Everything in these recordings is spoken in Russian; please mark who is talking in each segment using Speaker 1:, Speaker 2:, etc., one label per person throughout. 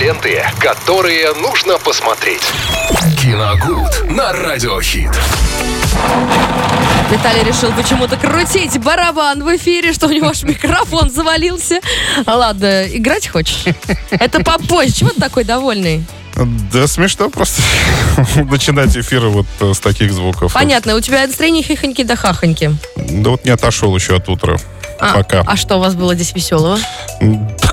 Speaker 1: Ленты, которые нужно посмотреть. Киногуд на радиохит.
Speaker 2: Виталий решил почему-то крутить барабан в эфире, что у него аж микрофон завалился. Ладно, играть хочешь? Это попозже. Чего ты такой довольный?
Speaker 3: Да смешно просто начинать эфиры вот э, с таких звуков.
Speaker 2: Понятно, у тебя настроение хихоньки да хахоньки.
Speaker 3: Да вот не отошел еще от утра.
Speaker 2: А,
Speaker 3: Пока.
Speaker 2: а что у вас было здесь веселого?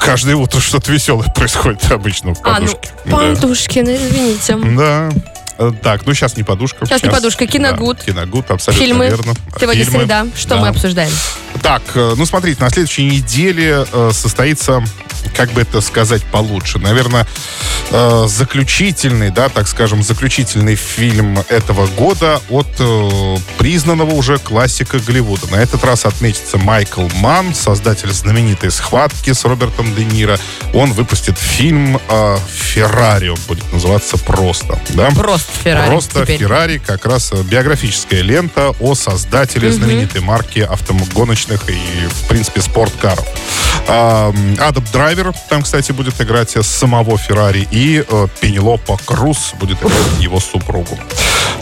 Speaker 3: Каждое утро что-то веселое происходит обычно в
Speaker 2: А, ну,
Speaker 3: подушке. Да.
Speaker 2: подушкины, извините.
Speaker 3: Да. Э, Так, ну сейчас не подушка.
Speaker 2: Сейчас не подушка, киногуд.
Speaker 3: Да, киногуд, абсолютно
Speaker 2: Фильмы.
Speaker 3: верно.
Speaker 2: Сегодня
Speaker 3: Фильмы.
Speaker 2: среда. Что
Speaker 3: Да.
Speaker 2: мы обсуждаем?
Speaker 3: Так, э, ну смотрите, на следующей неделе э, состоится, как бы это сказать получше, наверное, э, заключительный, да, так скажем, заключительный фильм этого года от признанного уже классика Голливуда. На этот раз отметится Майкл Манн, создатель знаменитой «Схватки» с Робертом Де Ниро. Он выпустит фильм «Феррари», он будет называться просто, да?
Speaker 2: Просто Феррари
Speaker 3: Просто
Speaker 2: теперь.
Speaker 3: Феррари, как раз э, биографическая лента о создателе знаменитой марки автогоночных и, в принципе, спорткаров. Адам Драйвер там, кстати, будет играть самого Феррари, и э, Пенелопа Круз будет играть его супругу.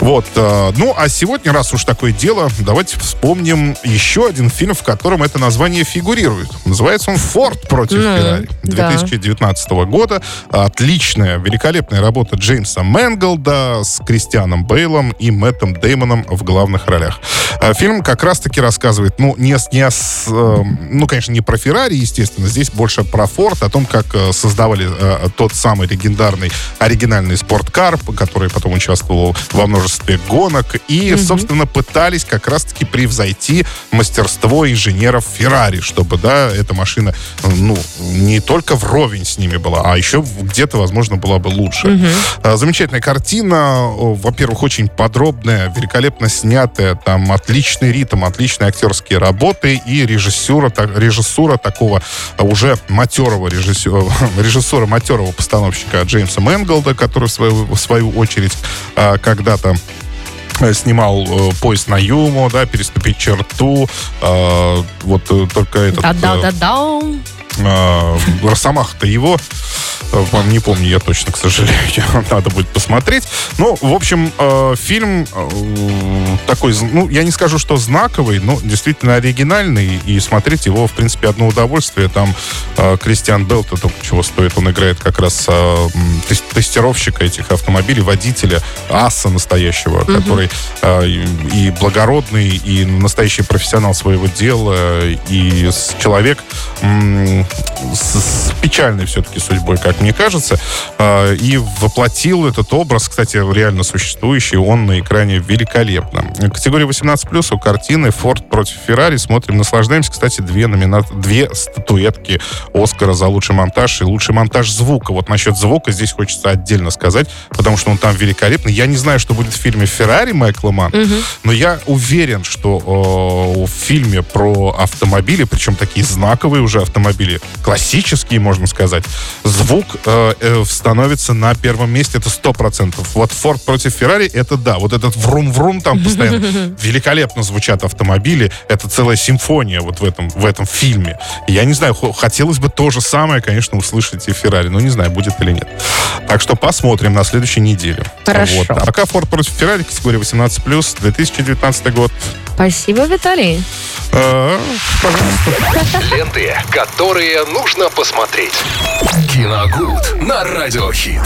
Speaker 3: Вот. э, ну, а сегодня, раз уж такое дело, давайте вспомним еще один фильм, в котором это название фигурирует. Называется он «Форд против
Speaker 2: Ну,
Speaker 3: Феррари»
Speaker 2: да.
Speaker 3: 2019 года. Отличная, великолепная работа Джеймса Мэнголда с Кристианом Бейлом и Мэттом Деймоном в главных ролях. А Фильм как раз-таки рассказывает, ну, не, не с, э, ну, конечно, не про Феррари, естественно, здесь больше про Форд, о том, как э, создавали э, тот самый легендарный оригинальный спорткар, который потом участвовал во множестве гонок, и, собственно, пытались как раз-таки превзойти мастерство инженеров Феррари, чтобы, да, эта машина, ну, не только вровень с ними была, а еще где-то, возможно, была бы лучше. А, Замечательная картина, во-первых, очень подробная, великолепно снятая, там отличный ритм, отличные актерские работы и режиссура, так- режиссура такого уже матерого режиссера, режиссера матерого постановщика Джеймса Мэнголда, который в свою, в свою очередь а, когда-то снимал э, поезд на Юму, да, переступить черту, э, вот э, только этот... э,
Speaker 2: Да-да-да-да.
Speaker 3: э, Росомаха-то его, э, не помню я точно, к сожалению, надо будет посмотреть. Ну, в общем, э, фильм э, такой, ну, я не скажу, что знаковый, но действительно оригинальный, и смотреть его, в принципе, одно удовольствие. Там э, Кристиан Белл, то чего стоит, он играет как раз э, тестировщика этих автомобилей, водителя, аса настоящего, который э, и благородный, и настоящий профессионал своего дела, и человек с, с печальной все-таки судьбой, как мне кажется, э, и воплотил этот образ, кстати, реально существующий, он на экране великолепно. Категория 18+, у картины «Форд против Феррари». Смотрим, наслаждаемся. Кстати, две, номина... две статуэтки Оскара за лучший монтаж и лучший монтаж звука. Вот насчет звука здесь хочется отдельно сказать, потому что он там великолепный. Я не знаю, что будет в фильме «Феррари» Майкла Манна, но я уверен, что э, в фильме про автомобили, причем такие знаковые уже автомобили, классические, можно сказать, звук э, э, становится на первом месте, это сто процентов. Вот Форд против Феррари, это да, вот этот врум-врум там постоянно. Великолепно звучат автомобили, это целая симфония вот в этом, в этом фильме. Я не знаю, хо- хотелось бы то же самое, конечно, услышать и Феррари, но не знаю, будет или нет. Так что посмотрим на следующей неделе.
Speaker 2: Хорошо.
Speaker 3: Вот. А пока Форд против Феррари, категория 18+, 2019 год.
Speaker 2: Спасибо, Виталий.
Speaker 3: Э, пожалуйста.
Speaker 1: Ленты, которые нужно посмотреть. Киногуд на радиохит.